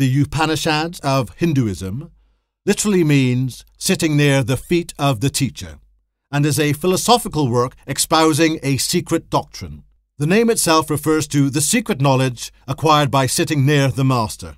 the Upanishads of Hinduism, literally means sitting near the feet of the teacher, and is a philosophical work espousing a secret doctrine. The name itself refers to the secret knowledge acquired by sitting near the master.